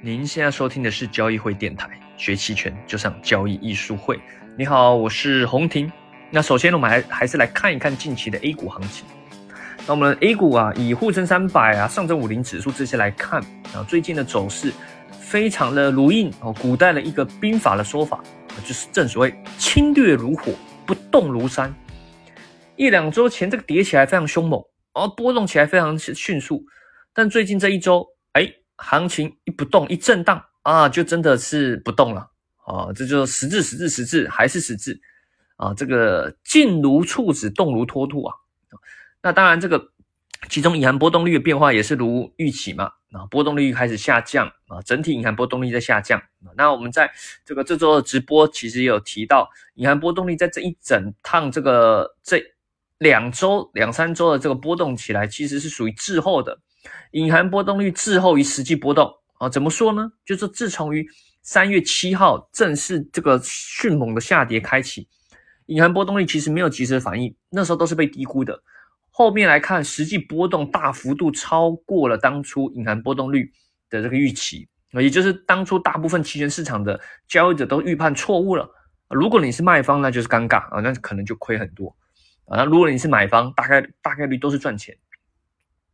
您现在收听的是交易会电台，学期权就上交易艺术会。你好，我是洪婷。那首先，我们还还是来看一看近期的 A 股行情。那我们 A 股啊，以沪深三百啊、上证五零指数这些来看啊，最近的走势非常的如印哦。古代的一个兵法的说法，就是正所谓侵略如火，不动如山。一两周前这个跌起来非常凶猛，哦，波动起来非常迅速，但最近这一周，哎。行情一不动一震荡啊，就真的是不动了啊！这就实质实质实质还是实质啊！这个静如处子，动如脱兔啊！那当然，这个其中隐含波动率的变化也是如预期嘛啊，波动率开始下降啊，整体隐含波动率在下降。那我们在这个这周的直播其实也有提到，隐含波动率在这一整趟这个这两周两三周的这个波动起来，其实是属于滞后的。隐含波动率滞后于实际波动啊？怎么说呢？就是自从于三月七号正式这个迅猛的下跌开启，隐含波动率其实没有及时反应，那时候都是被低估的。后面来看，实际波动大幅度超过了当初隐含波动率的这个预期，也就是当初大部分期权市场的交易者都预判错误了。如果你是卖方，那就是尴尬啊，那可能就亏很多啊。那如果你是买方，大概大概率都是赚钱。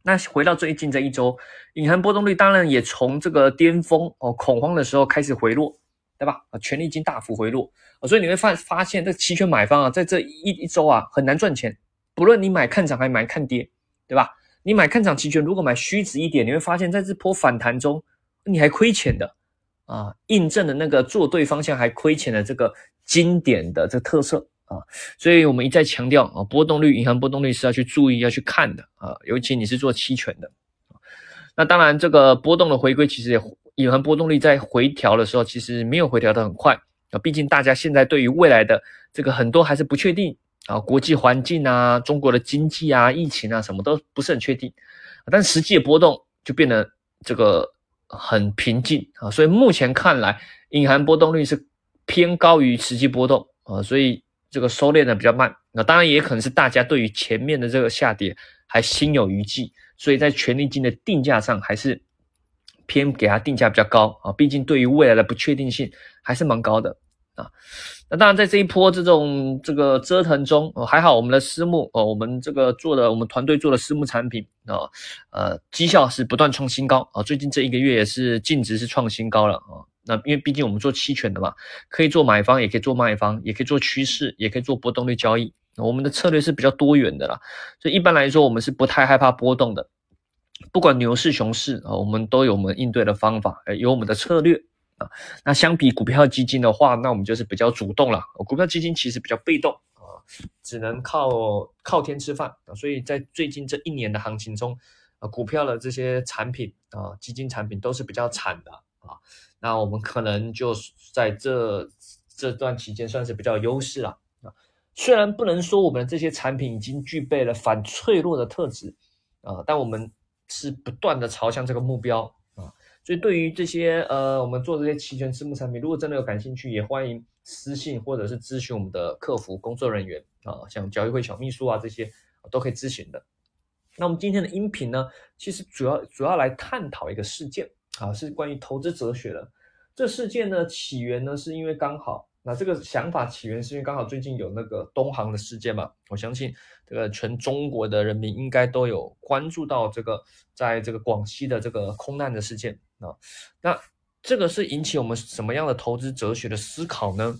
那回到最近这一周，隐含波动率当然也从这个巅峰哦恐慌的时候开始回落，对吧？啊，权力金大幅回落所以你会发发现这期权买方啊，在这一一周啊很难赚钱。不论你买看涨还是买看跌，对吧？你买看涨期权，如果买虚值一点，你会发现在这波反弹中你还亏钱的啊，印证了那个做对方向还亏钱的这个经典的这个特色。啊，所以我们一再强调啊，波动率、银行波动率是要去注意、要去看的啊，尤其你是做期权的那当然，这个波动的回归，其实也隐含波动率在回调的时候，其实没有回调的很快啊。毕竟大家现在对于未来的这个很多还是不确定啊，国际环境啊、中国的经济啊、疫情啊，什么都不是很确定。但实际的波动就变得这个很平静啊，所以目前看来，隐含波动率是偏高于实际波动啊，所以。这个收敛的比较慢，那当然也可能是大家对于前面的这个下跌还心有余悸，所以在权利金的定价上还是偏给它定价比较高啊，毕竟对于未来的不确定性还是蛮高的啊。那当然在这一波这种这个折腾中，哦还好我们的私募哦，我们这个做的我们团队做的私募产品啊，呃绩效是不断创新高啊，最近这一个月也是净值是创新高了啊。那因为毕竟我们做期权的嘛，可以做买方，也可以做卖方，也可以做趋势，也可以做波动率交易。我们的策略是比较多元的啦，所以一般来说，我们是不太害怕波动的。不管牛市熊市啊，我们都有我们应对的方法，有我们的策略啊。那相比股票基金的话，那我们就是比较主动了。股票基金其实比较被动啊，只能靠靠天吃饭啊。所以在最近这一年的行情中，啊，股票的这些产品啊，基金产品都是比较惨的啊。那我们可能就在这这段期间算是比较优势了啊，虽然不能说我们这些产品已经具备了反脆弱的特质啊，但我们是不断的朝向这个目标啊，所以对于这些呃我们做这些期权私募产品，如果真的有感兴趣，也欢迎私信或者是咨询我们的客服工作人员啊，像交易会小秘书啊这些都可以咨询的。那我们今天的音频呢，其实主要主要来探讨一个事件。啊，是关于投资哲学的。这事件呢起源呢，是因为刚好，那这个想法起源是因为刚好最近有那个东航的事件嘛。我相信这个全中国的人民应该都有关注到这个，在这个广西的这个空难的事件啊。那这个是引起我们什么样的投资哲学的思考呢？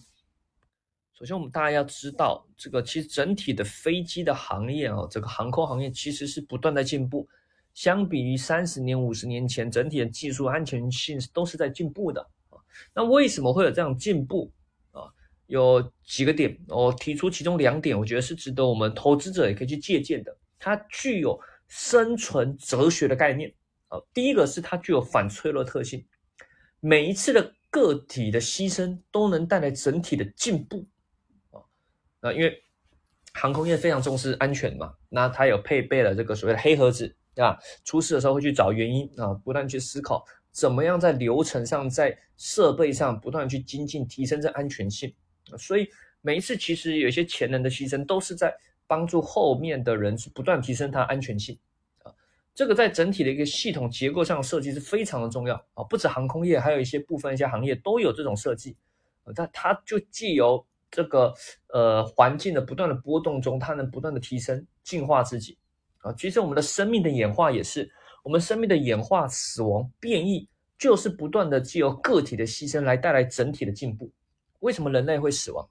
首先，我们大家要知道，这个其实整体的飞机的行业啊，这个航空行业其实是不断在进步。相比于三十年、五十年前，整体的技术安全性都是在进步的啊。那为什么会有这样进步啊？有几个点，我提出其中两点，我觉得是值得我们投资者也可以去借鉴的。它具有生存哲学的概念啊。第一个是它具有反脆弱特性，每一次的个体的牺牲都能带来整体的进步啊。那因为航空业非常重视安全嘛，那它有配备了这个所谓的黑盒子。啊，出事的时候会去找原因啊，不断去思考怎么样在流程上、在设备上不断去精进、提升这安全性。所以每一次其实有些潜能的牺牲，都是在帮助后面的人去不断提升它安全性啊。这个在整体的一个系统结构上设计是非常的重要啊，不止航空业，还有一些部分一些行业都有这种设计，但它就既有这个呃环境的不断的波动中，它能不断的提升进化自己啊。其实我们的生命的演化也是，我们生命的演化、死亡、变异，就是不断的既由个体的牺牲来带来整体的进步。为什么人类会死亡？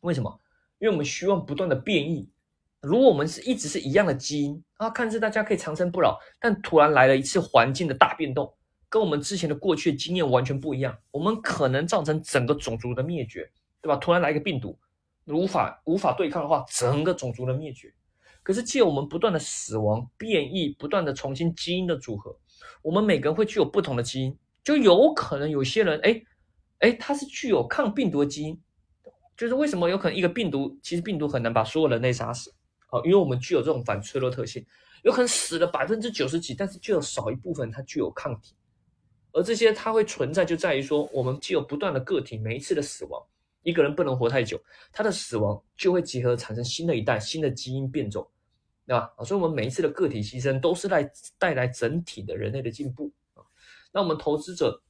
为什么？因为我们希望不断的变异。如果我们是一直是一样的基因啊，看似大家可以长生不老，但突然来了一次环境的大变动，跟我们之前的过去的经验完全不一样，我们可能造成整个种族的灭绝，对吧？突然来一个病毒，无法无法对抗的话，整个种族的灭绝。可是借我们不断的死亡、变异，不断的重新基因的组合，我们每个人会具有不同的基因，就有可能有些人，哎哎，他是具有抗病毒的基因。就是为什么有可能一个病毒，其实病毒很难把所有人类杀死，好，因为我们具有这种反脆弱特性，有可能死了百分之九十几，但是就有少一部分它具有抗体，而这些它会存在就在于说，我们既有不断的个体，每一次的死亡，一个人不能活太久，他的死亡就会结合产生新的一代新的基因变种，对吧？所以我们每一次的个体牺牲都是来带来整体的人类的进步啊。那我们投资者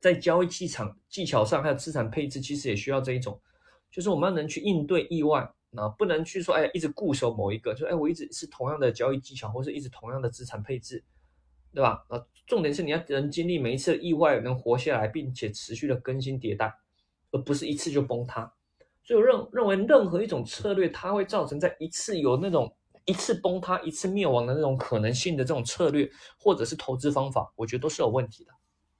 在交易技场技巧上还有资产配置，其实也需要这一种。就是我们要能去应对意外，啊，不能去说，哎，一直固守某一个，就哎，我一直是同样的交易技巧，或是一直同样的资产配置，对吧？啊，重点是你要能经历每一次意外，能活下来，并且持续的更新迭代，而不是一次就崩塌。所以我认认为，任何一种策略，它会造成在一次有那种一次崩塌、一次灭亡的那种可能性的这种策略，或者是投资方法，我觉得都是有问题的，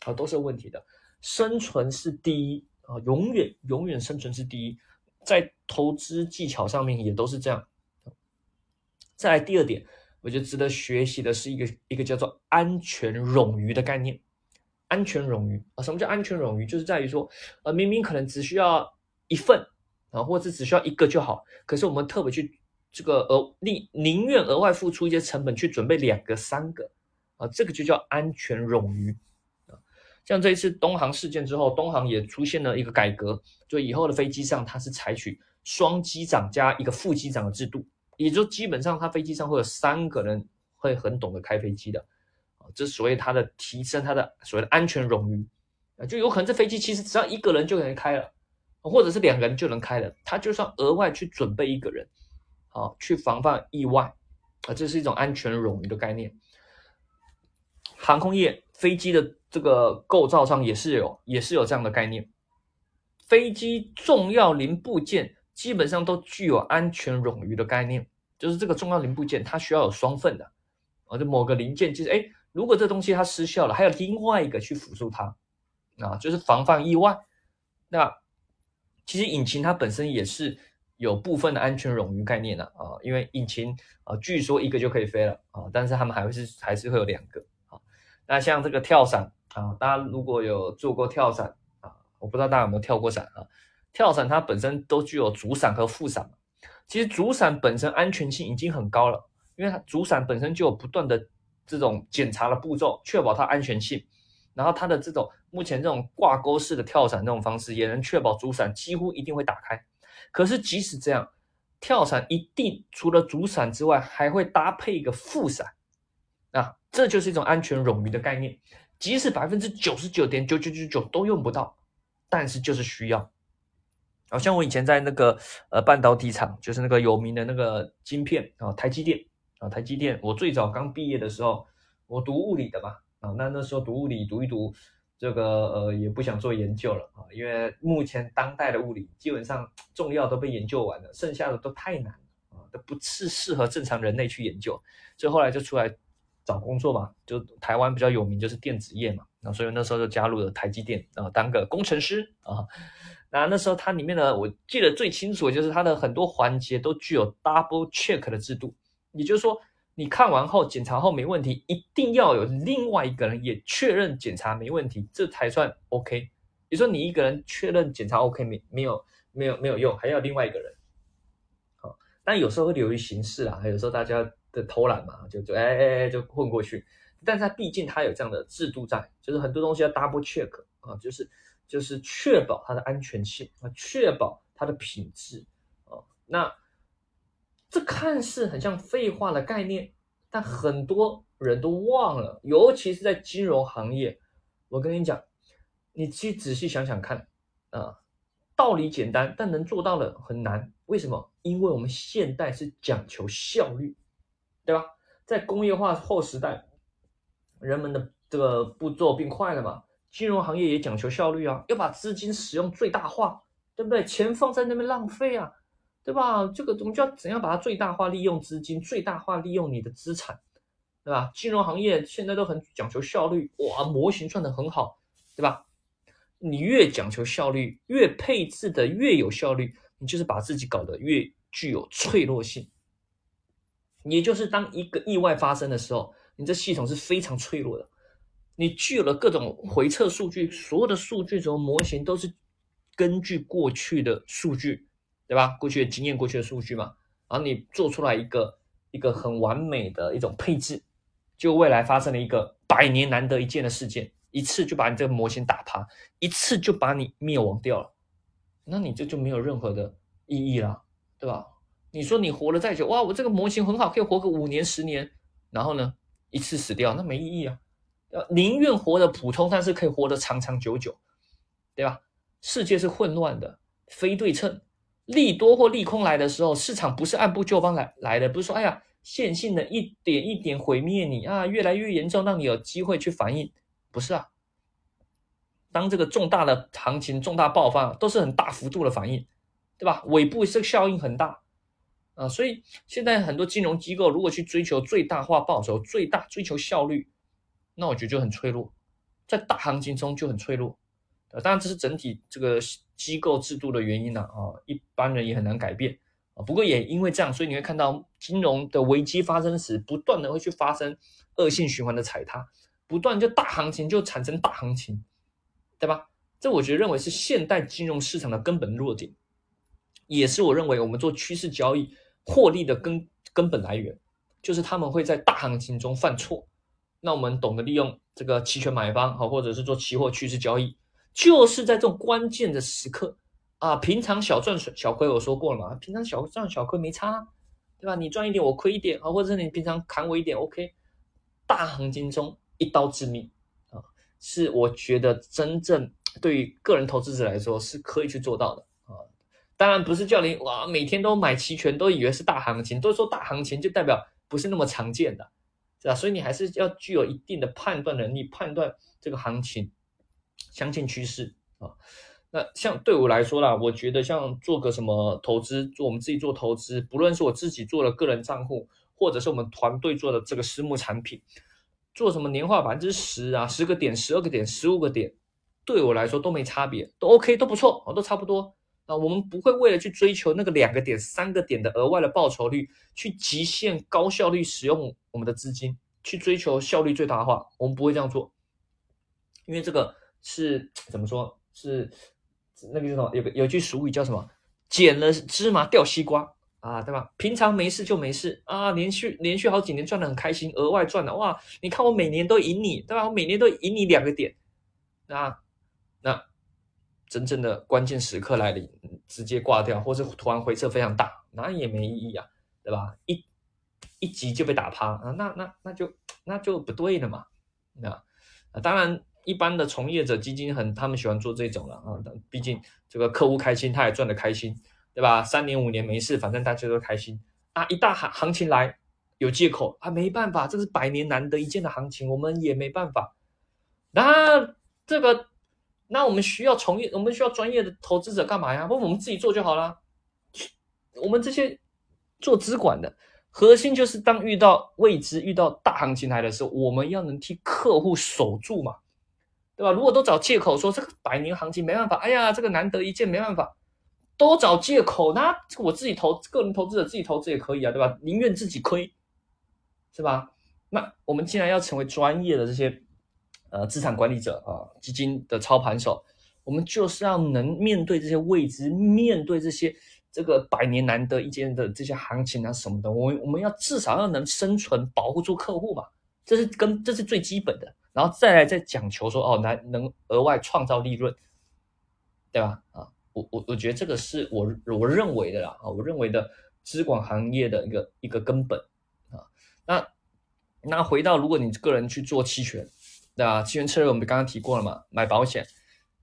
啊，都是有问题的。生存是第一。啊，永远永远生存是第一，在投资技巧上面也都是这样。再来第二点，我觉得值得学习的是一个一个叫做安全冗余的概念。安全冗余啊，什么叫安全冗余？就是在于说，呃，明明可能只需要一份啊，或者只需要一个就好，可是我们特别去这个额宁宁愿额外付出一些成本去准备两个、三个啊，这个就叫安全冗余。像这一次东航事件之后，东航也出现了一个改革，就以后的飞机上它是采取双机长加一个副机长的制度，也就基本上它飞机上会有三个人会很懂得开飞机的，啊，这所谓它的提升它的所谓的安全冗余，啊，就有可能这飞机其实只要一个人就能开了，或者是两个人就能开了，他就算额外去准备一个人，好去防范意外，啊，这是一种安全冗余的概念。航空业飞机的这个构造上也是有，也是有这样的概念。飞机重要零部件基本上都具有安全冗余的概念，就是这个重要零部件它需要有双份的，啊，就某个零件就是哎，如果这东西它失效了，还有另外一个去辅助它，啊，就是防范意外。那其实引擎它本身也是有部分的安全冗余概念的啊，因为引擎啊，据说一个就可以飞了啊，但是他们还会是还是会有两个啊。那像这个跳伞啊，大家如果有做过跳伞啊，我不知道大家有没有跳过伞啊？跳伞它本身都具有主伞和副伞其实主伞本身安全性已经很高了，因为它主伞本身就有不断的这种检查的步骤，确保它安全性。然后它的这种目前这种挂钩式的跳伞这种方式，也能确保主伞几乎一定会打开。可是即使这样，跳伞一定除了主伞之外，还会搭配一个副伞。啊，这就是一种安全冗余的概念，即使百分之九十九点九九九九都用不到，但是就是需要。好像我以前在那个呃半导体厂，就是那个有名的那个晶片啊，台积电啊，台积电。我最早刚毕业的时候，我读物理的嘛，啊，那那时候读物理读一读，这个呃也不想做研究了啊，因为目前当代的物理基本上重要都被研究完了，剩下的都太难了啊，都不是适合正常人类去研究，所以后来就出来。找工作嘛，就台湾比较有名就是电子业嘛，那所以那时候就加入了台积电啊，当个工程师啊。那那时候它里面呢，我记得最清楚的就是它的很多环节都具有 double check 的制度，也就是说你看完后检查后没问题，一定要有另外一个人也确认检查没问题，这才算 OK。比如说你一个人确认检查 OK 没没有没有没有用，还要另外一个人。好，但有时候会流于形式啊，有时候大家。的偷懒嘛，就就哎哎哎就混过去，但是它毕竟它有这样的制度在，就是很多东西要 double check 啊，就是就是确保它的安全性啊，确保它的品质啊。那这看似很像废话的概念，但很多人都忘了，尤其是在金融行业。我跟你讲，你去仔细想想看啊，道理简单，但能做到的很难。为什么？因为我们现代是讲求效率，对吧？在工业化后时代，人们的这个步骤变快了嘛，金融行业也讲求效率啊，要把资金使用最大化，对不对？钱放在那边浪费啊。对吧？这个我们就要怎样把它最大化利用资金，最大化利用你的资产，对吧？金融行业现在都很讲求效率，哇，模型算的很好，对吧？你越讲求效率，越配置的越有效率，你就是把自己搞得越具有脆弱性。也就是当一个意外发生的时候，你这系统是非常脆弱的。你具有了各种回测数据，所有的数据这种模型都是根据过去的数据。对吧？过去的经验，过去的数据嘛，然后你做出来一个一个很完美的一种配置，就未来发生了一个百年难得一见的事件，一次就把你这个模型打趴，一次就把你灭亡掉了，那你这就没有任何的意义了，对吧？你说你活了再久，哇，我这个模型很好，可以活个五年十年，然后呢，一次死掉，那没意义啊，要宁愿活得普通，但是可以活得长长久久，对吧？世界是混乱的，非对称。利多或利空来的时候，市场不是按部就班来来的，不是说哎呀线性的一点一点毁灭你啊，越来越严重，让你有机会去反应，不是啊。当这个重大的行情重大爆发，都是很大幅度的反应，对吧？尾部这个效应很大啊，所以现在很多金融机构如果去追求最大化报酬、最大追求效率，那我觉得就很脆弱，在大行情中就很脆弱。当然这是整体这个。机构制度的原因呢？啊，一般人也很难改变啊。不过也因为这样，所以你会看到金融的危机发生时，不断的会去发生恶性循环的踩踏，不断就大行情就产生大行情，对吧？这我觉得认为是现代金融市场的根本弱点，也是我认为我们做趋势交易获利的根根本来源，就是他们会在大行情中犯错。那我们懂得利用这个期权买方，好，或者是做期货趋势交易。就是在这种关键的时刻啊，平常小赚小亏，我说过了嘛，平常小赚小亏没差，对吧？你赚一点，我亏一点啊，或者是你平常砍我一点，OK。大行情中一刀致命啊，是我觉得真正对于个人投资者来说是可以去做到的啊。当然不是叫你哇每天都买期权，都以为是大行情，都说大行情就代表不是那么常见的，是吧？所以你还是要具有一定的判断能力，判断这个行情。相信趋势啊，那像对我来说啦，我觉得像做个什么投资，做我们自己做投资，不论是我自己做的个人账户，或者是我们团队做的这个私募产品，做什么年化百分之十啊，十个点、十二个点、十五个点，对我来说都没差别，都 OK，都不错，都差不多啊。我们不会为了去追求那个两个点、三个点的额外的报酬率，去极限高效率使用我们的资金，去追求效率最大化，我们不会这样做，因为这个。是怎么说？是那个什么？有个有句俗语叫什么？捡了芝麻掉西瓜啊，对吧？平常没事就没事啊，连续连续好几年赚的很开心，额外赚的哇！你看我每年都赢你，对吧？我每年都赢你两个点，那那真正的关键时刻来临，直接挂掉，或是突然回撤非常大，那也没意义啊，对吧？一一急就被打趴啊，那那那就那就不对了嘛，那啊，当然。一般的从业者基金很，他们喜欢做这种了啊，毕竟这个客户开心，他也赚得开心，对吧？三年五年没事，反正大家都开心啊。一大行行情来，有借口啊，没办法，这是百年难得一见的行情，我们也没办法。那这个，那我们需要从业，我们需要专业的投资者干嘛呀？不，我们自己做就好了。我们这些做资管的核心就是，当遇到未知、遇到大行情来的时候，我们要能替客户守住嘛。对吧？如果都找借口说这个百年行情没办法，哎呀，这个难得一见没办法，都找借口，那我自己投个人投资者自己投资也可以啊，对吧？宁愿自己亏，是吧？那我们既然要成为专业的这些呃资产管理者啊，基金的操盘手，我们就是要能面对这些未知，面对这些这个百年难得一见的这些行情啊什么的，我们我们要至少要能生存，保护住客户嘛，这是跟这是最基本的。然后再来再讲求说哦，能能额外创造利润，对吧？啊，我我我觉得这个是我我认为的啦啊，我认为的资管行业的一个一个根本啊。那那回到如果你个人去做期权，对吧？期权策略我们刚刚提过了嘛，买保险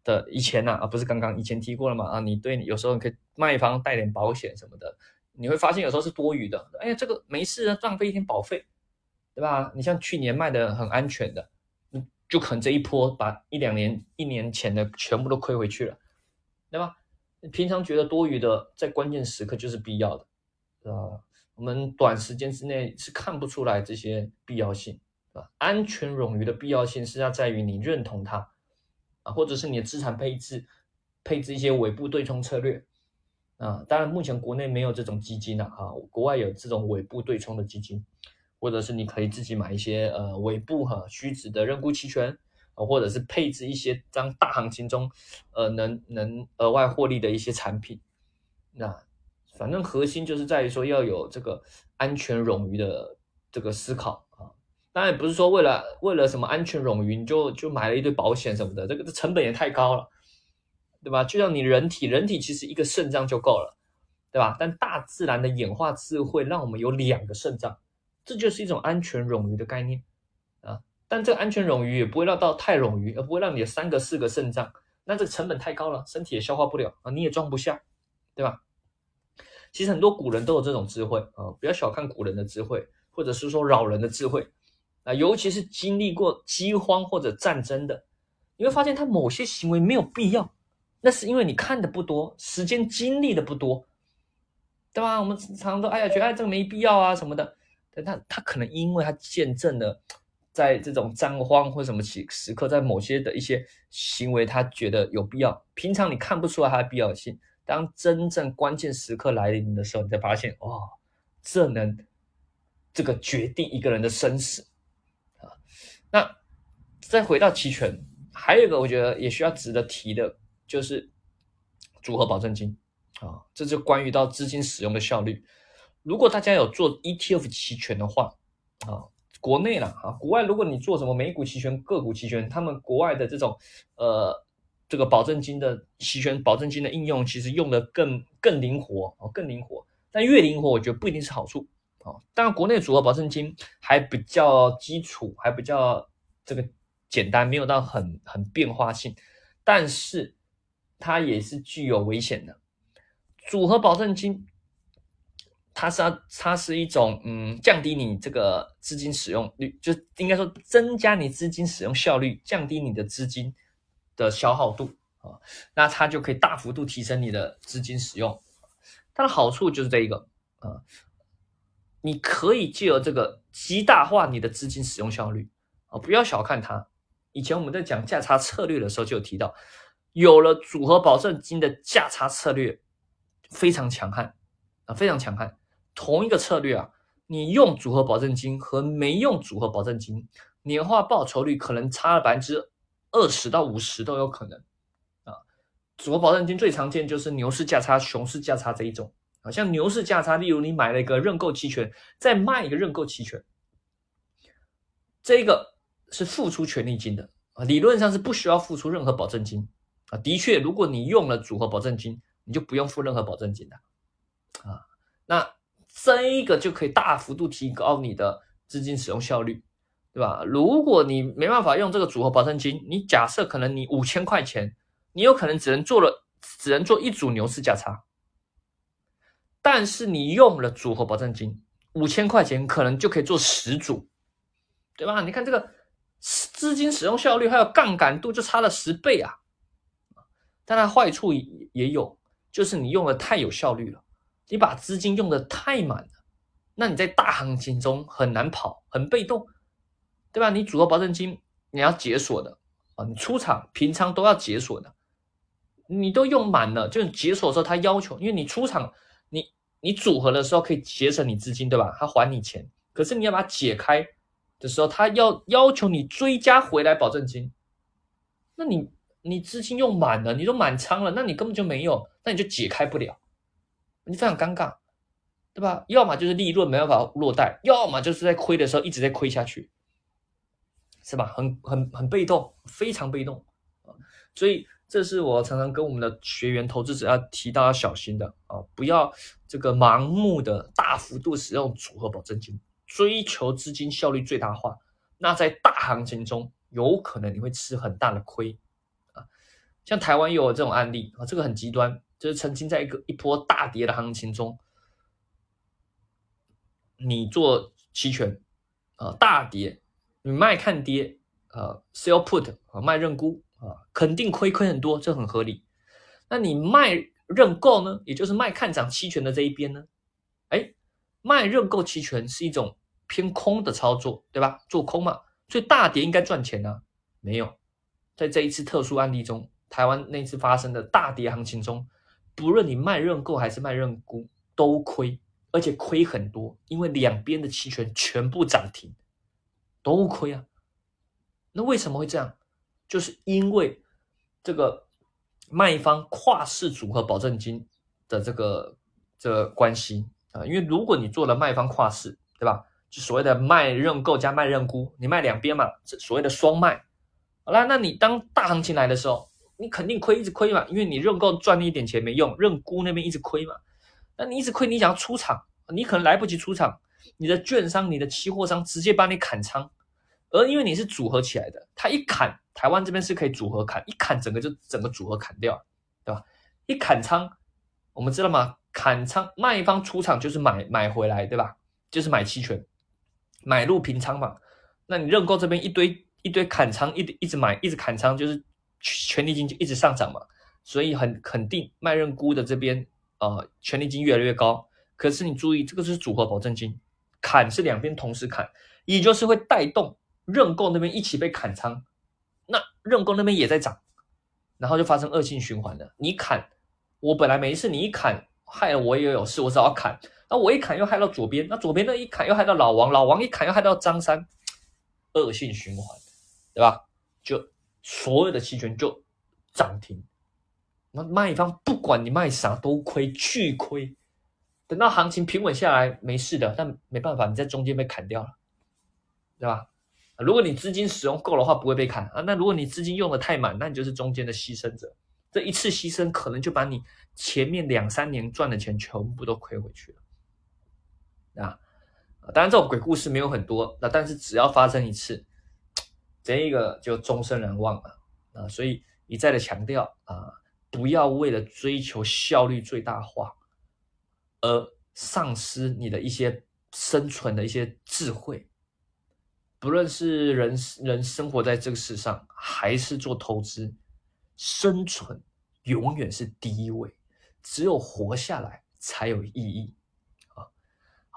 的以前呢啊，不是刚刚以前提过了嘛啊，你对你有时候你可以卖方带点保险什么的，你会发现有时候是多余的。哎呀，这个没事啊，浪费一天保费，对吧？你像去年卖的很安全的，就可能这一波把一两年一年前的全部都亏回去了，对吧？平常觉得多余的，在关键时刻就是必要的，啊，我们短时间之内是看不出来这些必要性，啊，安全冗余的必要性是要在于你认同它，啊，或者是你的资产配置，配置一些尾部对冲策略，啊，当然目前国内没有这种基金了，啊，国外有这种尾部对冲的基金，或者是你可以自己买一些呃尾部哈虚值的认沽期权。或者是配置一些当大行情中，呃，能能额外获利的一些产品，那反正核心就是在于说要有这个安全冗余的这个思考啊。当然不是说为了为了什么安全冗余你就就买了一堆保险什么的，这个这成本也太高了，对吧？就像你人体，人体其实一个肾脏就够了，对吧？但大自然的演化智慧让我们有两个肾脏，这就是一种安全冗余的概念啊。但这个安全冗余也不会让到太冗余，而不会让你的三个四个肾脏，那这个成本太高了，身体也消化不了啊，你也装不下，对吧？其实很多古人都有这种智慧啊，不要小看古人的智慧，或者是说老人的智慧啊，尤其是经历过饥荒或者战争的，你会发现他某些行为没有必要，那是因为你看的不多，时间经历的不多，对吧？我们常常都哎呀觉得哎这个没必要啊什么的，但他他可能因为他见证了。在这种战荒或什么时时刻，在某些的一些行为，他觉得有必要。平常你看不出来他的必要性，当真正关键时刻来临的时候，你才发现，哇，这能这个决定一个人的生死啊。那再回到期权，还有一个我觉得也需要值得提的，就是组合保证金啊，这就关于到资金使用的效率。如果大家有做 ETF 期权的话啊。国内了啊，国外如果你做什么美股期权、个股期权，他们国外的这种呃这个保证金的期权、保证金的应用，其实用的更更灵活啊，更灵活。但越灵活，我觉得不一定是好处啊。当然，国内组合保证金还比较基础，还比较这个简单，没有到很很变化性，但是它也是具有危险的组合保证金。它是它是一种嗯，降低你这个资金使用率，就应该说增加你资金使用效率，降低你的资金的消耗度啊，那它就可以大幅度提升你的资金使用。它的好处就是这一个啊，你可以借由这个极大化你的资金使用效率啊，不要小看它。以前我们在讲价差策略的时候就有提到，有了组合保证金的价差策略非常强悍啊，非常强悍。同一个策略啊，你用组合保证金和没用组合保证金，年化报酬率可能差了百分之二十到五十都有可能啊。组合保证金最常见就是牛市价差、熊市价差这一种啊。像牛市价差，例如你买了一个认购期权，再卖一个认购期权，这个是付出权利金的啊，理论上是不需要付出任何保证金啊。的确，如果你用了组合保证金，你就不用付任何保证金的啊。那这个就可以大幅度提高你的资金使用效率，对吧？如果你没办法用这个组合保证金，你假设可能你五千块钱，你有可能只能做了，只能做一组牛市价差。但是你用了组合保证金，五千块钱可能就可以做十组，对吧？你看这个资金使用效率还有杠杆度就差了十倍啊！但它坏处也有，就是你用的太有效率了。你把资金用的太满了，那你在大行情中很难跑，很被动，对吧？你组合保证金你要解锁的啊，你出场平仓都要解锁的，你都用满了，就是解锁的时候他要求，因为你出场你你组合的时候可以节省你资金，对吧？他还你钱，可是你要把它解开的时候，他要要求你追加回来保证金，那你你资金用满了，你都满仓了，那你根本就没有，那你就解开不了。你非常尴尬，对吧？要么就是利润没办法落袋，要么就是在亏的时候一直在亏下去，是吧？很很很被动，非常被动啊！所以这是我常常跟我们的学员、投资者要提到要小心的啊，不要这个盲目的大幅度使用组合保证金追求资金效率最大化，那在大行情中有可能你会吃很大的亏啊。像台湾也有这种案例啊，这个很极端，就是曾经在一个一波大跌的行情中，你做期权啊，大跌，你卖看跌啊，sell put 啊，卖认沽啊，肯定亏亏很多，这很合理。那你卖认购呢，也就是卖看涨期权的这一边呢，哎。卖认购期权是一种偏空的操作，对吧？做空嘛，所以大跌应该赚钱呢？没有，在这一次特殊案例中，台湾那次发生的大跌行情中，不论你卖认购还是卖认沽，都亏，而且亏很多，因为两边的期权全部涨停，都亏啊。那为什么会这样？就是因为这个卖方跨市组合保证金的这个这个关系。啊，因为如果你做了卖方跨市，对吧？就所谓的卖认购加卖认沽，你卖两边嘛，所谓的双卖。好了，那你当大行情来的时候，你肯定亏，一直亏嘛，因为你认购赚了一点钱没用，认沽那边一直亏嘛。那你一直亏，你想要出场，你可能来不及出场，你的券商、你的期货商直接帮你砍仓。而因为你是组合起来的，他一砍，台湾这边是可以组合砍，一砍整个就整个组合砍掉，对吧？一砍仓，我们知道吗？砍仓卖方出场就是买买回来，对吧？就是买期权，买入平仓嘛。那你认购这边一堆一堆砍仓，一一直买，一直砍仓，就是权利金就一直上涨嘛。所以很肯定卖认沽的这边呃权利金越来越高。可是你注意，这个是组合保证金，砍是两边同时砍，也就是会带动认购那边一起被砍仓，那认购那边也在涨，然后就发生恶性循环了。你砍，我本来没事，你一砍。害了我也有事，我只好砍。那我一砍又害到左边，那左边那一砍又害到老王，老王一砍又害到张三，恶性循环，对吧？就所有的期权就涨停，那卖方不管你卖啥都亏，巨亏。等到行情平稳下来，没事的，但没办法，你在中间被砍掉了，对吧？如果你资金使用够的话，不会被砍啊。那如果你资金用的太满，那你就是中间的牺牲者。这一次牺牲可能就把你前面两三年赚的钱全部都亏回去了，啊，当然这种鬼故事没有很多，那但是只要发生一次，这一个就终身难忘了啊！所以一再的强调啊，不要为了追求效率最大化而丧失你的一些生存的一些智慧，不论是人人生活在这个世上，还是做投资。生存永远是第一位，只有活下来才有意义！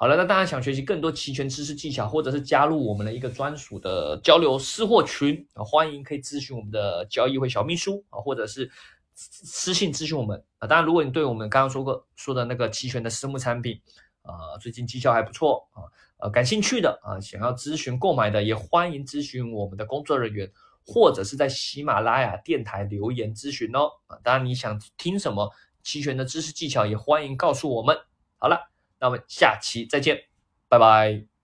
好了，那大家想学习更多期权知识技巧，或者是加入我们的一个专属的交流私货群啊，欢迎可以咨询我们的交易会小秘书啊，或者是私信咨询我们啊。当然，如果你对我们刚刚说过说的那个期权的私募产品啊，最近绩效还不错啊，呃，感兴趣的啊，想要咨询购买的，也欢迎咨询我们的工作人员。或者是在喜马拉雅电台留言咨询哦啊，当然你想听什么期权的知识技巧，也欢迎告诉我们。好了，那我们下期再见，拜拜。